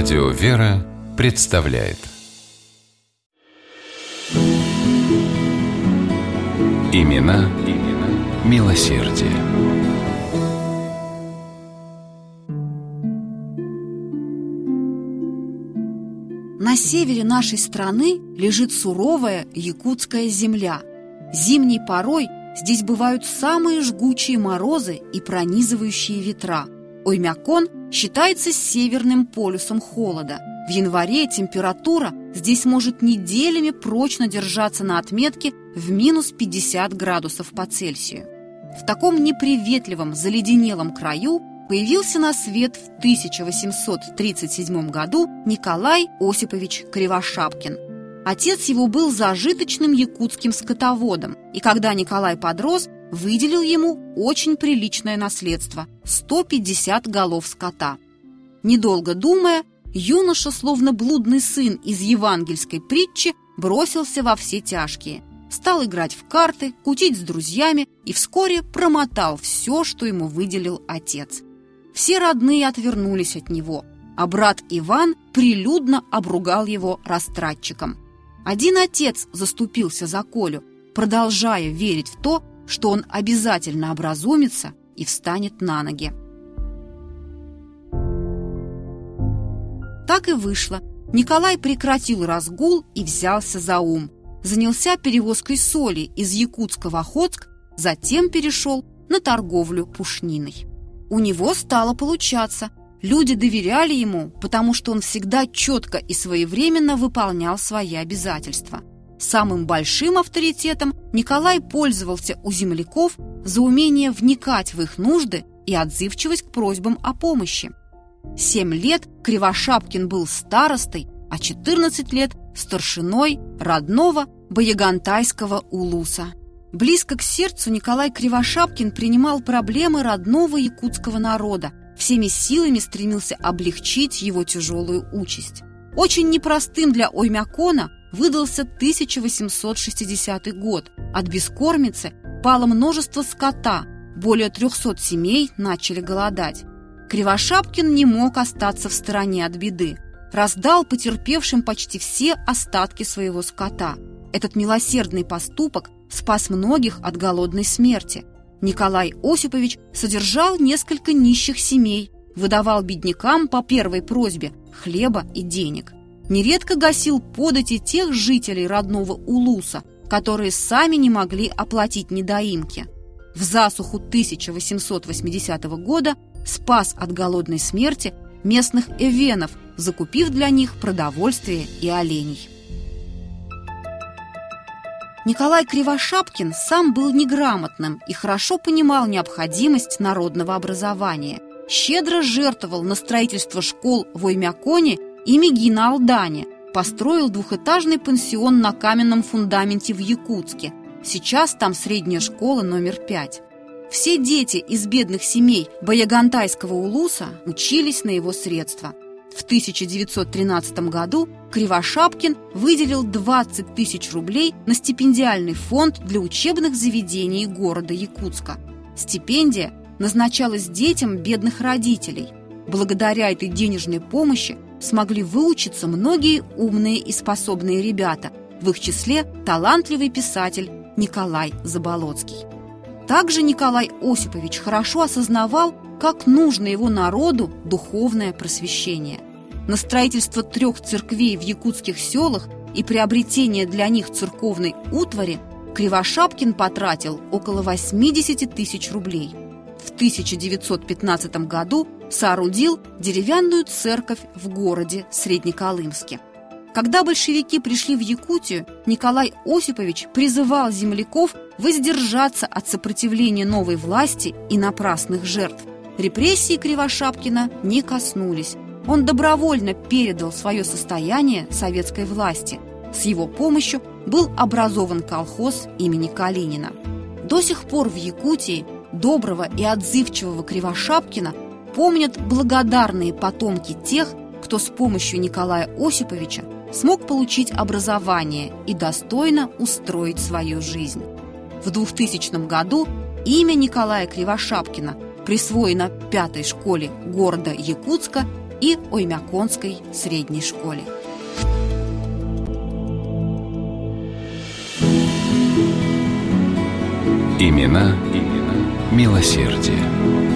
Радио «Вера» представляет Имена, имена милосердие. На севере нашей страны лежит суровая якутская земля. Зимней порой здесь бывают самые жгучие морозы и пронизывающие ветра. Оймякон считается северным полюсом холода. В январе температура здесь может неделями прочно держаться на отметке в минус 50 градусов по Цельсию. В таком неприветливом, заледенелом краю появился на свет в 1837 году Николай Осипович Кривошапкин. Отец его был зажиточным якутским скотоводом, и когда Николай подрос, выделил ему очень приличное наследство – 150 голов скота. Недолго думая, юноша, словно блудный сын из евангельской притчи, бросился во все тяжкие. Стал играть в карты, кутить с друзьями и вскоре промотал все, что ему выделил отец. Все родные отвернулись от него, а брат Иван прилюдно обругал его растратчиком. Один отец заступился за Колю, продолжая верить в то, что он обязательно образумится и встанет на ноги. Так и вышло. Николай прекратил разгул и взялся за ум. Занялся перевозкой соли из Якутска в Охотск, затем перешел на торговлю пушниной. У него стало получаться. Люди доверяли ему, потому что он всегда четко и своевременно выполнял свои обязательства. Самым большим авторитетом Николай пользовался у земляков за умение вникать в их нужды и отзывчивость к просьбам о помощи. Семь лет Кривошапкин был старостой, а 14 лет – старшиной родного Боягантайского улуса. Близко к сердцу Николай Кривошапкин принимал проблемы родного якутского народа, всеми силами стремился облегчить его тяжелую участь. Очень непростым для Оймякона выдался 1860 год. От бескормицы пало множество скота, более 300 семей начали голодать. Кривошапкин не мог остаться в стороне от беды. Раздал потерпевшим почти все остатки своего скота. Этот милосердный поступок спас многих от голодной смерти. Николай Осипович содержал несколько нищих семей, выдавал беднякам по первой просьбе хлеба и денег. Нередко гасил подати тех жителей родного Улуса, которые сами не могли оплатить недоимки. В засуху 1880 года спас от голодной смерти местных эвенов, закупив для них продовольствие и оленей. Николай Кривошапкин сам был неграмотным и хорошо понимал необходимость народного образования. Щедро жертвовал на строительство школ в Оймяконе и Мегина-Алдане, построил двухэтажный пансион на каменном фундаменте в Якутске. Сейчас там средняя школа номер пять. Все дети из бедных семей Баягантайского улуса учились на его средства. В 1913 году Кривошапкин выделил 20 тысяч рублей на стипендиальный фонд для учебных заведений города Якутска. Стипендия назначалась детям бедных родителей. Благодаря этой денежной помощи смогли выучиться многие умные и способные ребята, в их числе талантливый писатель Николай Заболоцкий. Также Николай Осипович хорошо осознавал, как нужно его народу духовное просвещение. На строительство трех церквей в якутских селах и приобретение для них церковной утвари Кривошапкин потратил около 80 тысяч рублей. В 1915 году соорудил деревянную церковь в городе Среднеколымске. Когда большевики пришли в Якутию, Николай Осипович призывал земляков воздержаться от сопротивления новой власти и напрасных жертв. Репрессии Кривошапкина не коснулись, он добровольно передал свое состояние советской власти. С его помощью был образован колхоз имени Калинина. До сих пор в Якутии доброго и отзывчивого Кривошапкина помнят благодарные потомки тех, кто с помощью Николая Осиповича смог получить образование и достойно устроить свою жизнь. В 2000 году имя Николая Кривошапкина присвоено пятой школе города Якутска и Оймяконской средней школе. Имена, имена милосердие.